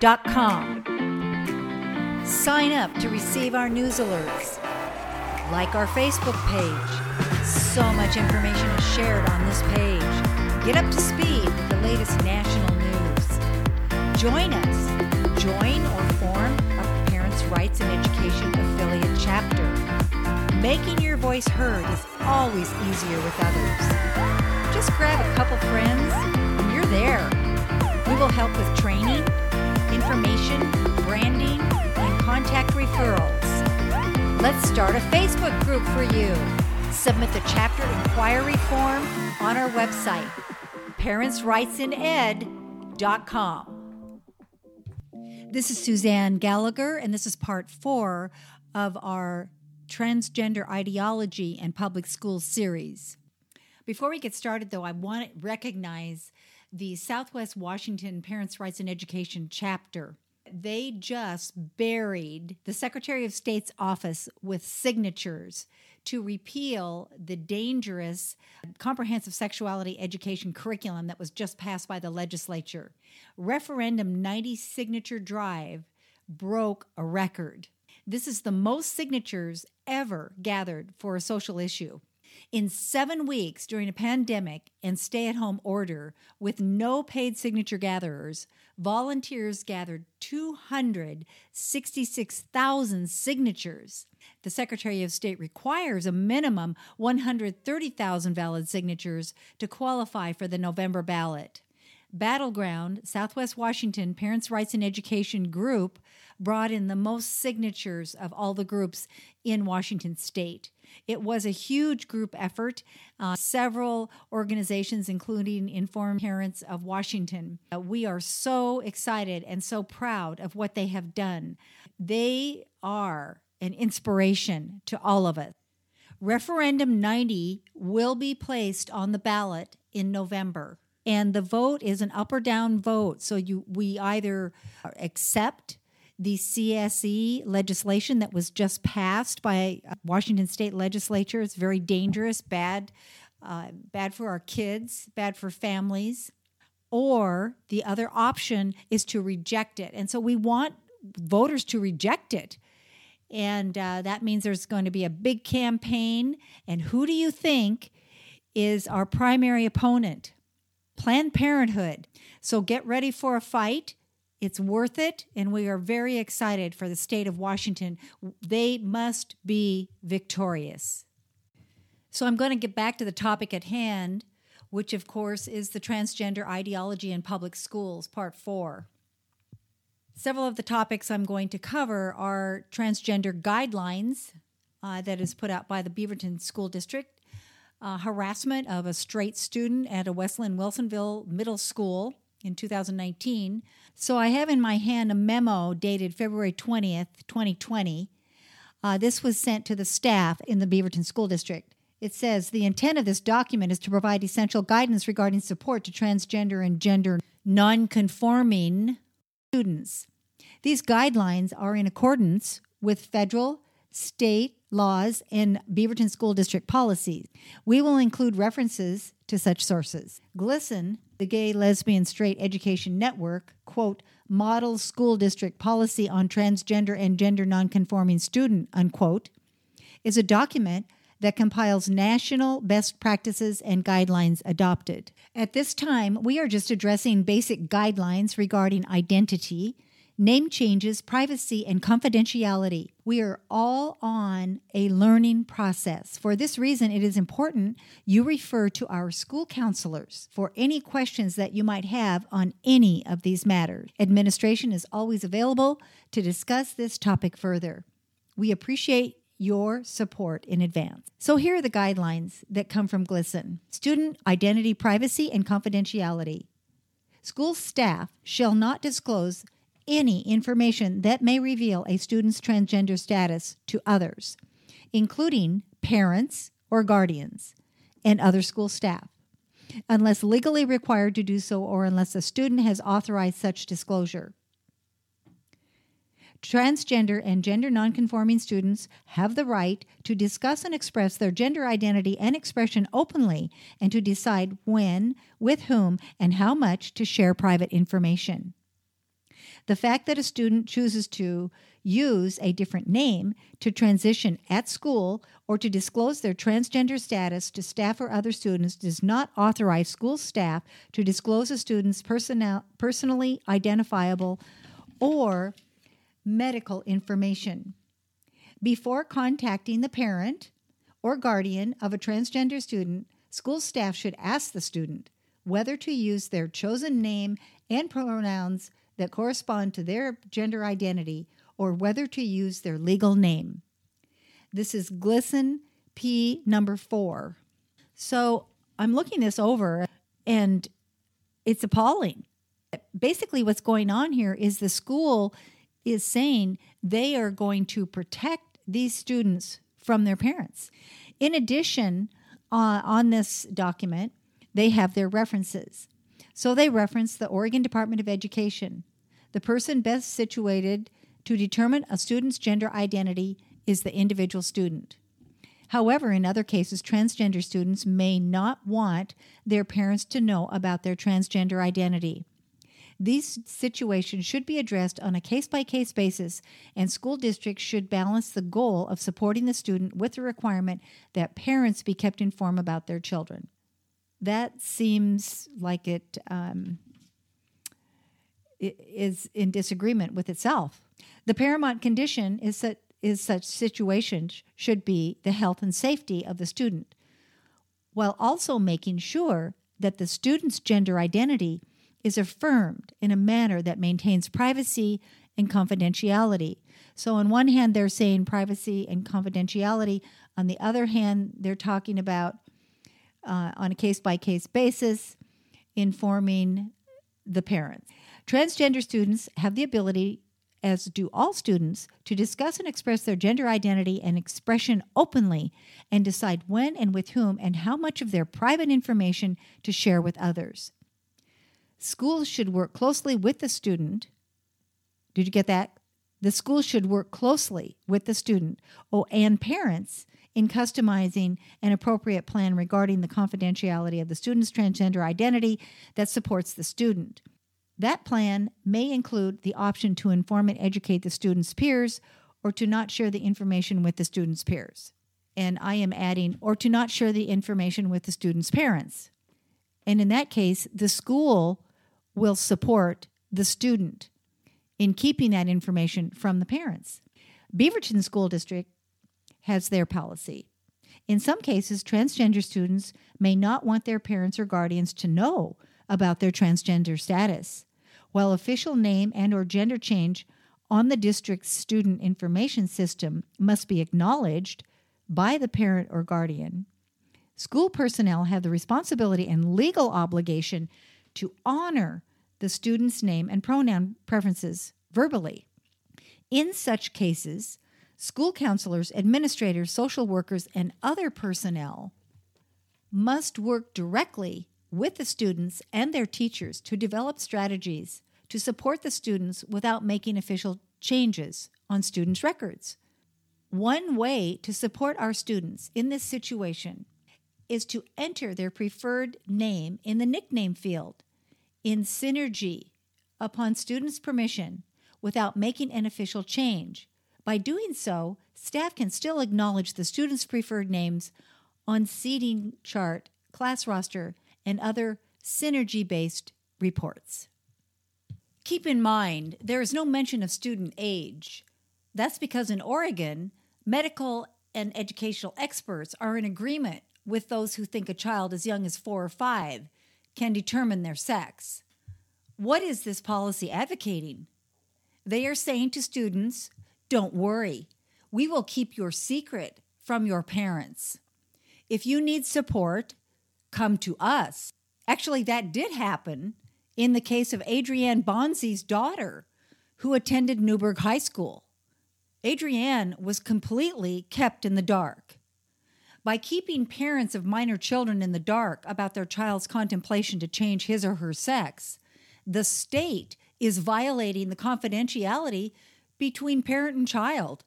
parentsrightsined.com. Sign up to receive our news alerts. Like our Facebook page. So much information is shared on this page. Get up to speed with the latest national news. Join us. Join or form a Parents' Rights and Education affiliate chapter. Making your voice heard is always easier with others. Just grab a couple friends and you're there. We will help with training, information, branding, and contact referrals. Let's start a Facebook group for you. Submit the chapter inquiry form on our website, parentsrightsined.com. This is Suzanne Gallagher, and this is part four of our Transgender Ideology and Public Schools series. Before we get started, though, I want to recognize the Southwest Washington Parents' Rights in Education chapter. They just buried the Secretary of State's office with signatures to repeal the dangerous comprehensive sexuality education curriculum that was just passed by the legislature. Referendum 90 signature drive broke a record. This is the most signatures ever gathered for a social issue. In seven weeks during a pandemic and stay at home order with no paid signature gatherers, volunteers gathered 266,000 signatures. The Secretary of State requires a minimum 130,000 valid signatures to qualify for the November ballot. Battleground, Southwest Washington Parents' Rights and Education group brought in the most signatures of all the groups in Washington state. It was a huge group effort. Uh, several organizations, including Informed Parents of Washington, uh, we are so excited and so proud of what they have done. They are an inspiration to all of us. Referendum 90 will be placed on the ballot in November and the vote is an up or down vote so you we either accept the CSE legislation that was just passed by Washington State Legislature. It's very dangerous, bad, uh, bad for our kids, bad for families. Or the other option is to reject it. And so we want voters to reject it. And uh, that means there's going to be a big campaign. And who do you think is our primary opponent? Planned Parenthood. So get ready for a fight. It's worth it, and we are very excited for the state of Washington. They must be victorious. So, I'm going to get back to the topic at hand, which, of course, is the transgender ideology in public schools, part four. Several of the topics I'm going to cover are transgender guidelines uh, that is put out by the Beaverton School District, uh, harassment of a straight student at a West Linn Wilsonville Middle School in 2019. So I have in my hand a memo dated February 20th, 2020. Uh, this was sent to the staff in the Beaverton School District. It says the intent of this document is to provide essential guidance regarding support to transgender and gender nonconforming students. These guidelines are in accordance with federal, state laws, and Beaverton School District policies. We will include references to such sources. GLSEN, the Gay, Lesbian, Straight Education Network, quote, model school district policy on transgender and gender nonconforming student, unquote, is a document that compiles national best practices and guidelines adopted. At this time, we are just addressing basic guidelines regarding identity, name changes, privacy, and confidentiality. We are all on a learning process. For this reason, it is important you refer to our school counselors for any questions that you might have on any of these matters. Administration is always available to discuss this topic further. We appreciate your support in advance. So, here are the guidelines that come from GLSEN Student Identity, Privacy, and Confidentiality. School staff shall not disclose any information that may reveal a student's transgender status to others, including parents or guardians and other school staff, unless legally required to do so or unless a student has authorized such disclosure. Transgender and gender nonconforming students have the right to discuss and express their gender identity and expression openly and to decide when, with whom, and how much to share private information. The fact that a student chooses to use a different name to transition at school or to disclose their transgender status to staff or other students does not authorize school staff to disclose a student's personally identifiable or medical information. Before contacting the parent or guardian of a transgender student, school staff should ask the student whether to use their chosen name and pronouns that correspond to their gender identity or whether to use their legal name. This is GLSEN P number four. So I'm looking this over and it's appalling. Basically, what's going on here is the school is saying they are going to protect these students from their parents. In addition, uh, on this document, they have their references. So they reference the Oregon Department of Education. The person best situated to determine a student's gender identity is the individual student. However, in other cases, transgender students may not want their parents to know about their transgender identity. These situations should be addressed on a case by case basis, and school districts should balance the goal of supporting the student with the requirement that parents be kept informed about their children. That seems like it, um, it is in disagreement with itself. The paramount condition is that is such situations should be the health and safety of the student, while also making sure that the student's gender identity is affirmed in a manner that maintains privacy and confidentiality. So, on one hand, they're saying privacy and confidentiality. On the other hand, they're talking about, uh, on a case by case basis, informing the parents. Transgender students have the ability, as do all students, to discuss and express their gender identity and expression openly and decide when and with whom and how much of their private information to share with others. Schools should work closely with the student. Did you get that? The school should work closely with the student oh, and parents in customizing an appropriate plan regarding the confidentiality of the student's transgender identity that supports the student. That plan may include the option to inform and educate the student's peers or to not share the information with the student's peers. And I am adding, or to not share the information with the student's parents. And in that case, the school will support the student in keeping that information from the parents. Beaverton School District has their policy. In some cases, transgender students may not want their parents or guardians to know about their transgender status. While official name and or gender change on the district's student information system must be acknowledged by the parent or guardian, school personnel have the responsibility and legal obligation to honor the student's name and pronoun preferences verbally. In such cases, school counselors, administrators, social workers, and other personnel must work directly with the students and their teachers to develop strategies to support the students without making official changes on students' records. One way to support our students in this situation is to enter their preferred name in the nickname field in synergy upon students' permission without making an official change. By doing so, staff can still acknowledge the students' preferred names on seating chart, class roster, and other synergy based reports. Keep in mind, there is no mention of student age. That's because in Oregon, medical and educational experts are in agreement with those who think a child as young as four or five can determine their sex. What is this policy advocating? They are saying to students, don't worry, we will keep your secret from your parents. If you need support, come to us. Actually, that did happen in the case of Adrienne Bonzi's daughter, who attended Newberg High School. Adrienne was completely kept in the dark. By keeping parents of minor children in the dark about their child's contemplation to change his or her sex, the state is violating the confidentiality between parent and child.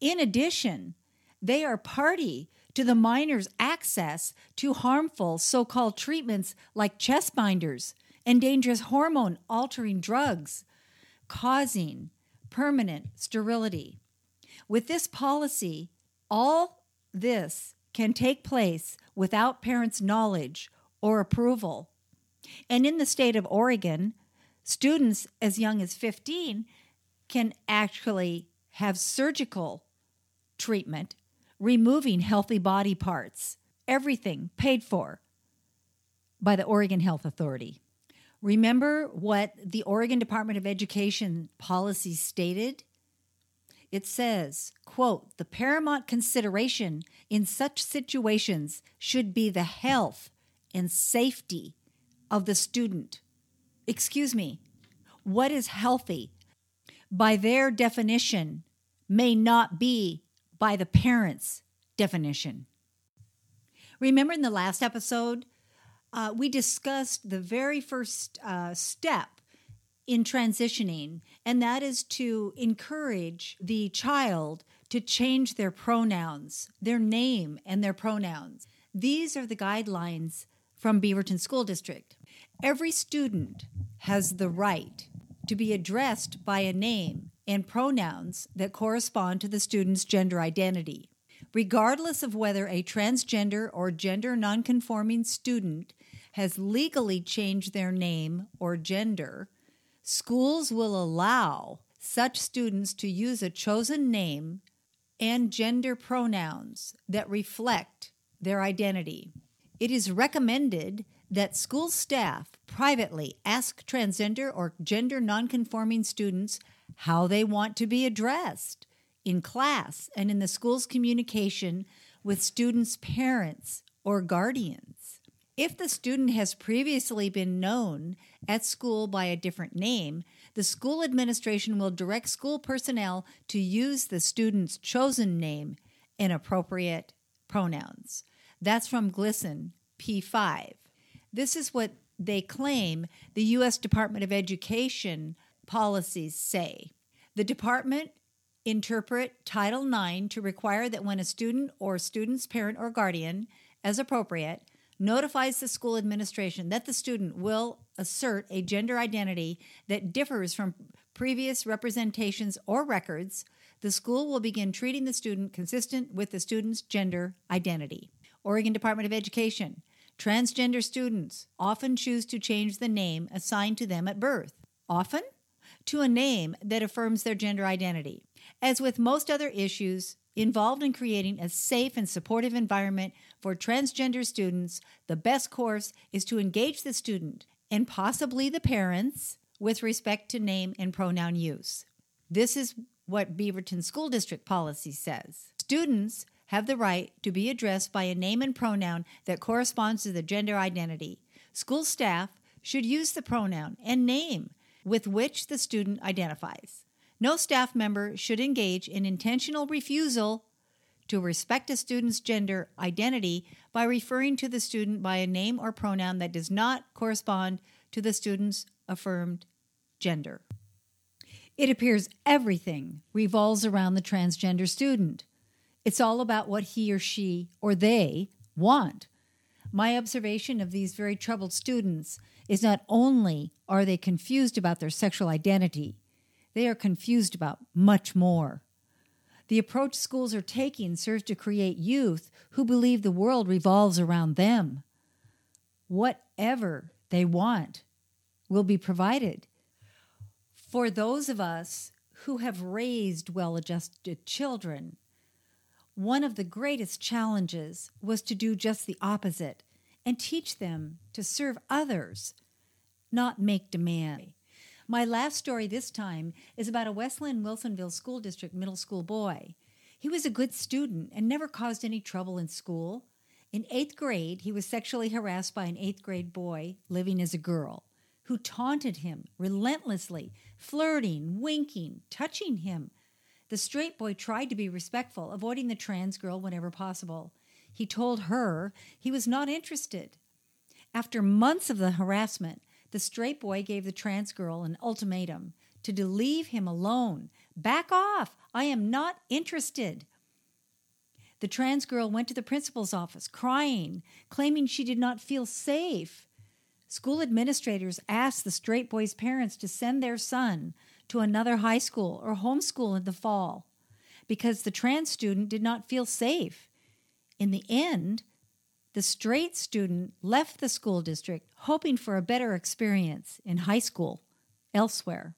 In addition, they are party to the minor's access to harmful so called treatments like chest binders and dangerous hormone altering drugs, causing permanent sterility. With this policy, all this can take place without parents' knowledge or approval. And in the state of Oregon, students as young as 15 can actually have surgical treatment, removing healthy body parts, everything paid for by the Oregon Health Authority. Remember what the Oregon Department of Education policy stated? It says, quote, the paramount consideration in such situations should be the health and safety of the student. Excuse me, what is healthy? By their definition, may not be by the parents' definition. Remember in the last episode, uh, we discussed the very first uh, step in transitioning, and that is to encourage the child to change their pronouns, their name, and their pronouns. These are the guidelines from Beaverton School District. Every student has the right to be addressed by a name and pronouns that correspond to the student's gender identity. Regardless of whether a transgender or gender nonconforming student has legally changed their name or gender, schools will allow such students to use a chosen name and gender pronouns that reflect their identity. It is recommended that school staff privately ask transgender or gender nonconforming students how they want to be addressed in class and in the school's communication with students' parents or guardians. If the student has previously been known at school by a different name, the school administration will direct school personnel to use the student's chosen name and appropriate pronouns. That's from GLSEN P5. This is what they claim the U.S. Department of Education policies say. The department interpret Title IX to require that when a student or student's parent or guardian, as appropriate, notifies the school administration that the student will assert a gender identity that differs from previous representations or records, the school will begin treating the student consistent with the student's gender identity. Oregon Department of Education. Transgender students often choose to change the name assigned to them at birth. Often? To a name that affirms their gender identity. As with most other issues, involved in creating a safe and supportive environment for transgender students, the best course is to engage the student and possibly the parents with respect to name and pronoun use. This is what Beaverton School District policy says. Students have the right to be addressed by a name and pronoun that corresponds to the gender identity. School staff should use the pronoun and name with which the student identifies. No staff member should engage in intentional refusal to respect a student's gender identity by referring to the student by a name or pronoun that does not correspond to the student's affirmed gender. It appears everything revolves around the transgender student. It's all about what he or she or they want. My observation of these very troubled students is not only are they confused about their sexual identity, they are confused about much more. The approach schools are taking serves to create youth who believe the world revolves around them. Whatever they want will be provided. For those of us who have raised well adjusted children, one of the greatest challenges was to do just the opposite and teach them to serve others, not make demand. My last story this time is about a West Linn Wilsonville School District middle school boy. He was a good student and never caused any trouble in school. In eighth grade, he was sexually harassed by an eighth grade boy living as a girl who taunted him relentlessly, flirting, winking, touching him. The straight boy tried to be respectful, avoiding the trans girl whenever possible. He told her he was not interested. After months of the harassment, the straight boy gave the trans girl an ultimatum to leave him alone. Back off! I am not interested. The trans girl went to the principal's office crying, claiming she did not feel safe. School administrators asked the straight boy's parents to send their son to another high school or homeschool in the fall because the trans student did not feel safe. In the end, the straight student left the school district hoping for a better experience in high school elsewhere.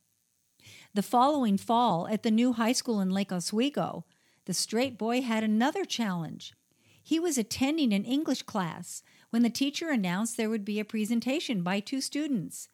The following fall, at the new high school in Lake Oswego, the straight boy had another challenge. He was attending an English class when the teacher announced there would be a presentation by two students.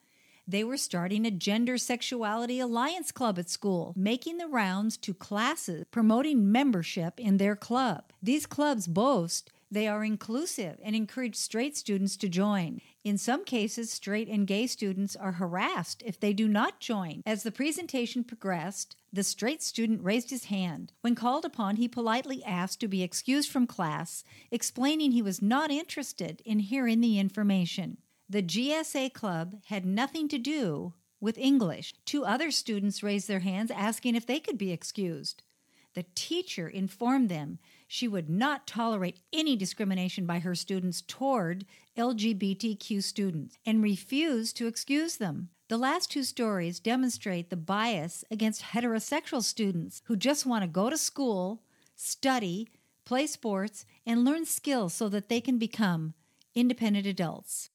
They were starting a gender sexuality alliance club at school, making the rounds to classes promoting membership in their club. These clubs boast they are inclusive and encourage straight students to join. In some cases, straight and gay students are harassed if they do not join. As the presentation progressed, the straight student raised his hand. When called upon, he politely asked to be excused from class, explaining he was not interested in hearing the information. The GSA club had nothing to do with English. Two other students raised their hands asking if they could be excused. The teacher informed them she would not tolerate any discrimination by her students toward LGBTQ students and refused to excuse them. The last two stories demonstrate the bias against heterosexual students who just want to go to school, study, play sports, and learn skills so that they can become independent adults.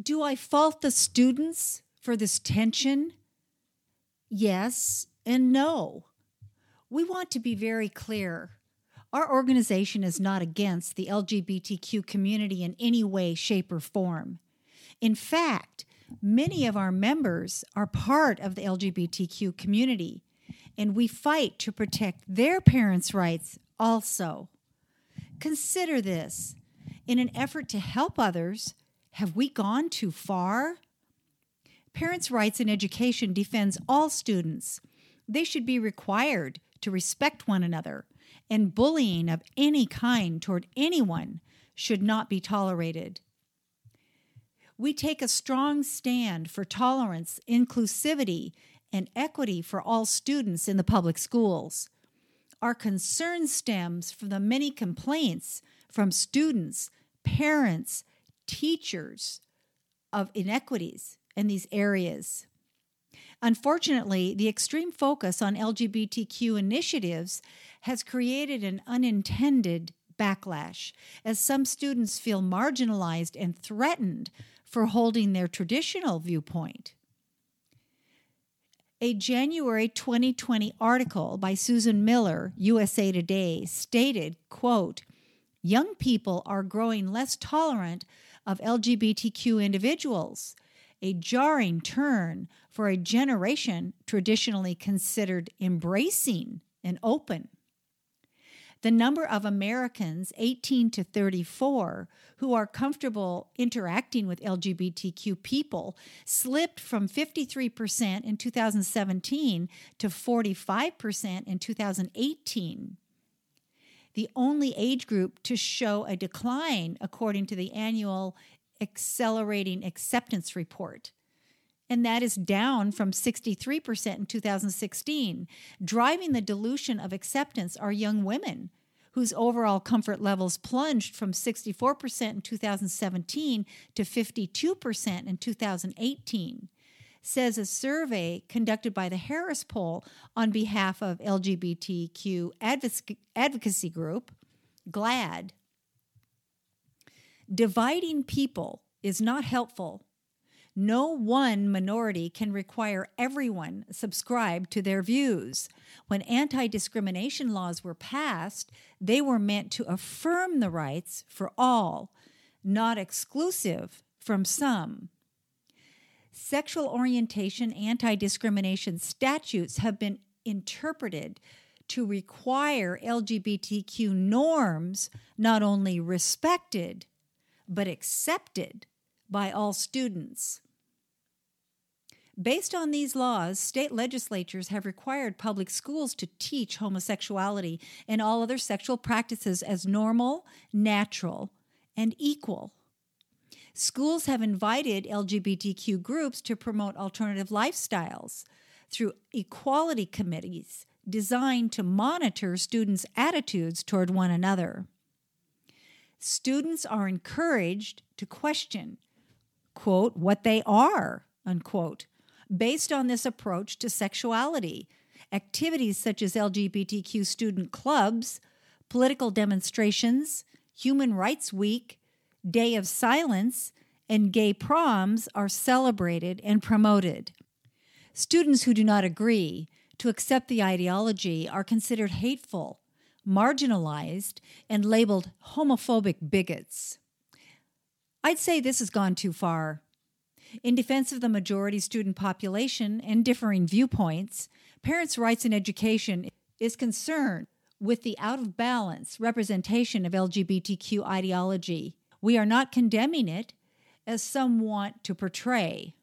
Do I fault the students for this tension? Yes, and no. We want to be very clear. Our organization is not against the LGBTQ community in any way, shape, or form. In fact, many of our members are part of the LGBTQ community, and we fight to protect their parents' rights also. Consider this in an effort to help others, have we gone too far? Parents' rights in education defends all students they should be required to respect one another, and bullying of any kind toward anyone should not be tolerated. We take a strong stand for tolerance, inclusivity, and equity for all students in the public schools. Our concern stems from the many complaints from students, parents, teachers of inequities in these areas. Unfortunately, the extreme focus on LGBTQ initiatives has created an unintended backlash, as some students feel marginalized and threatened for holding their traditional viewpoint. A January 2020 article by Susan Miller, USA Today, stated, quote, "Young people are growing less tolerant of LGBTQ individuals a jarring turn for a generation traditionally considered embracing and open. The number of Americans 18 to 34 who are comfortable interacting with LGBTQ people slipped from 53% in 2017 to 45% in 2018 the only age group to show a decline according to the annual accelerating acceptance report. And that is down from 63% in 2016. Driving the dilution of acceptance are young women whose overall comfort levels plunged from 64% in 2017 to 52% in 2018 says a survey conducted by the Harris Poll on behalf of LGBTQ advocacy group, GLAAD, Dividing people is not helpful. No one minority can require everyone subscribe to their views. When anti discrimination laws were passed, they were meant to affirm the rights for all, not exclusive from some. Sexual orientation anti discrimination statutes have been interpreted to require LGBTQ norms not only respected, but accepted by all students. Based on these laws, state legislatures have required public schools to teach homosexuality and all other sexual practices as normal, natural, and equal. Schools have invited LGBTQ groups to promote alternative lifestyles through equality committees designed to monitor students' attitudes toward one another. Students are encouraged to question, quote, what they are, unquote, based on this approach to sexuality. Activities such as LGBTQ student clubs, political demonstrations, Human Rights Week, Day of Silence, and gay proms are celebrated and promoted. Students who do not agree to accept the ideology are considered hateful, marginalized, and labeled homophobic bigots. I'd say this has gone too far. In defense of the majority student population and differing viewpoints, Parents' Rights in Education is concerned with the out of balance representation of LGBTQ ideology. We are not condemning it, as some want to portray.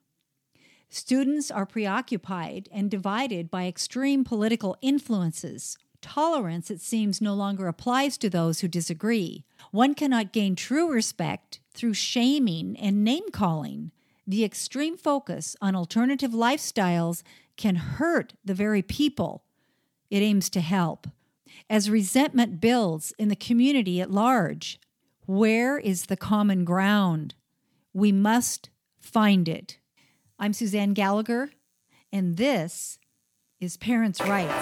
Students are preoccupied and divided by extreme political influences. Tolerance, it seems, no longer applies to those who disagree. One cannot gain true respect through shaming and name calling. The extreme focus on alternative lifestyles can hurt the very people it aims to help. As resentment builds in the community at large, where is the common ground? We must find it. I'm Suzanne Gallagher, and this is Parents' Rights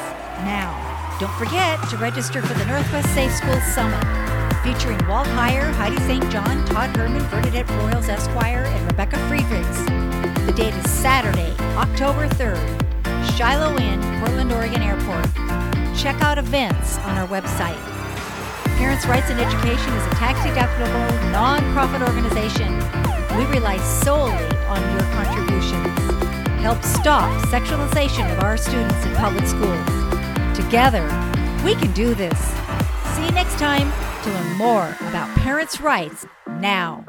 Now. Don't forget to register for the Northwest Safe Schools Summit, featuring Walt Heyer, Heidi St. John, Todd Herman, Bernadette Royals Esquire, and Rebecca Friedrichs. The date is Saturday, October 3rd, Shiloh Inn, Portland, Oregon Airport. Check out events on our website. Parents' Rights in Education is a tax deductible, nonprofit organization. We rely solely on your contributions. Help stop sexualization of our students in public schools. Together, we can do this. See you next time to learn more about parents' rights now.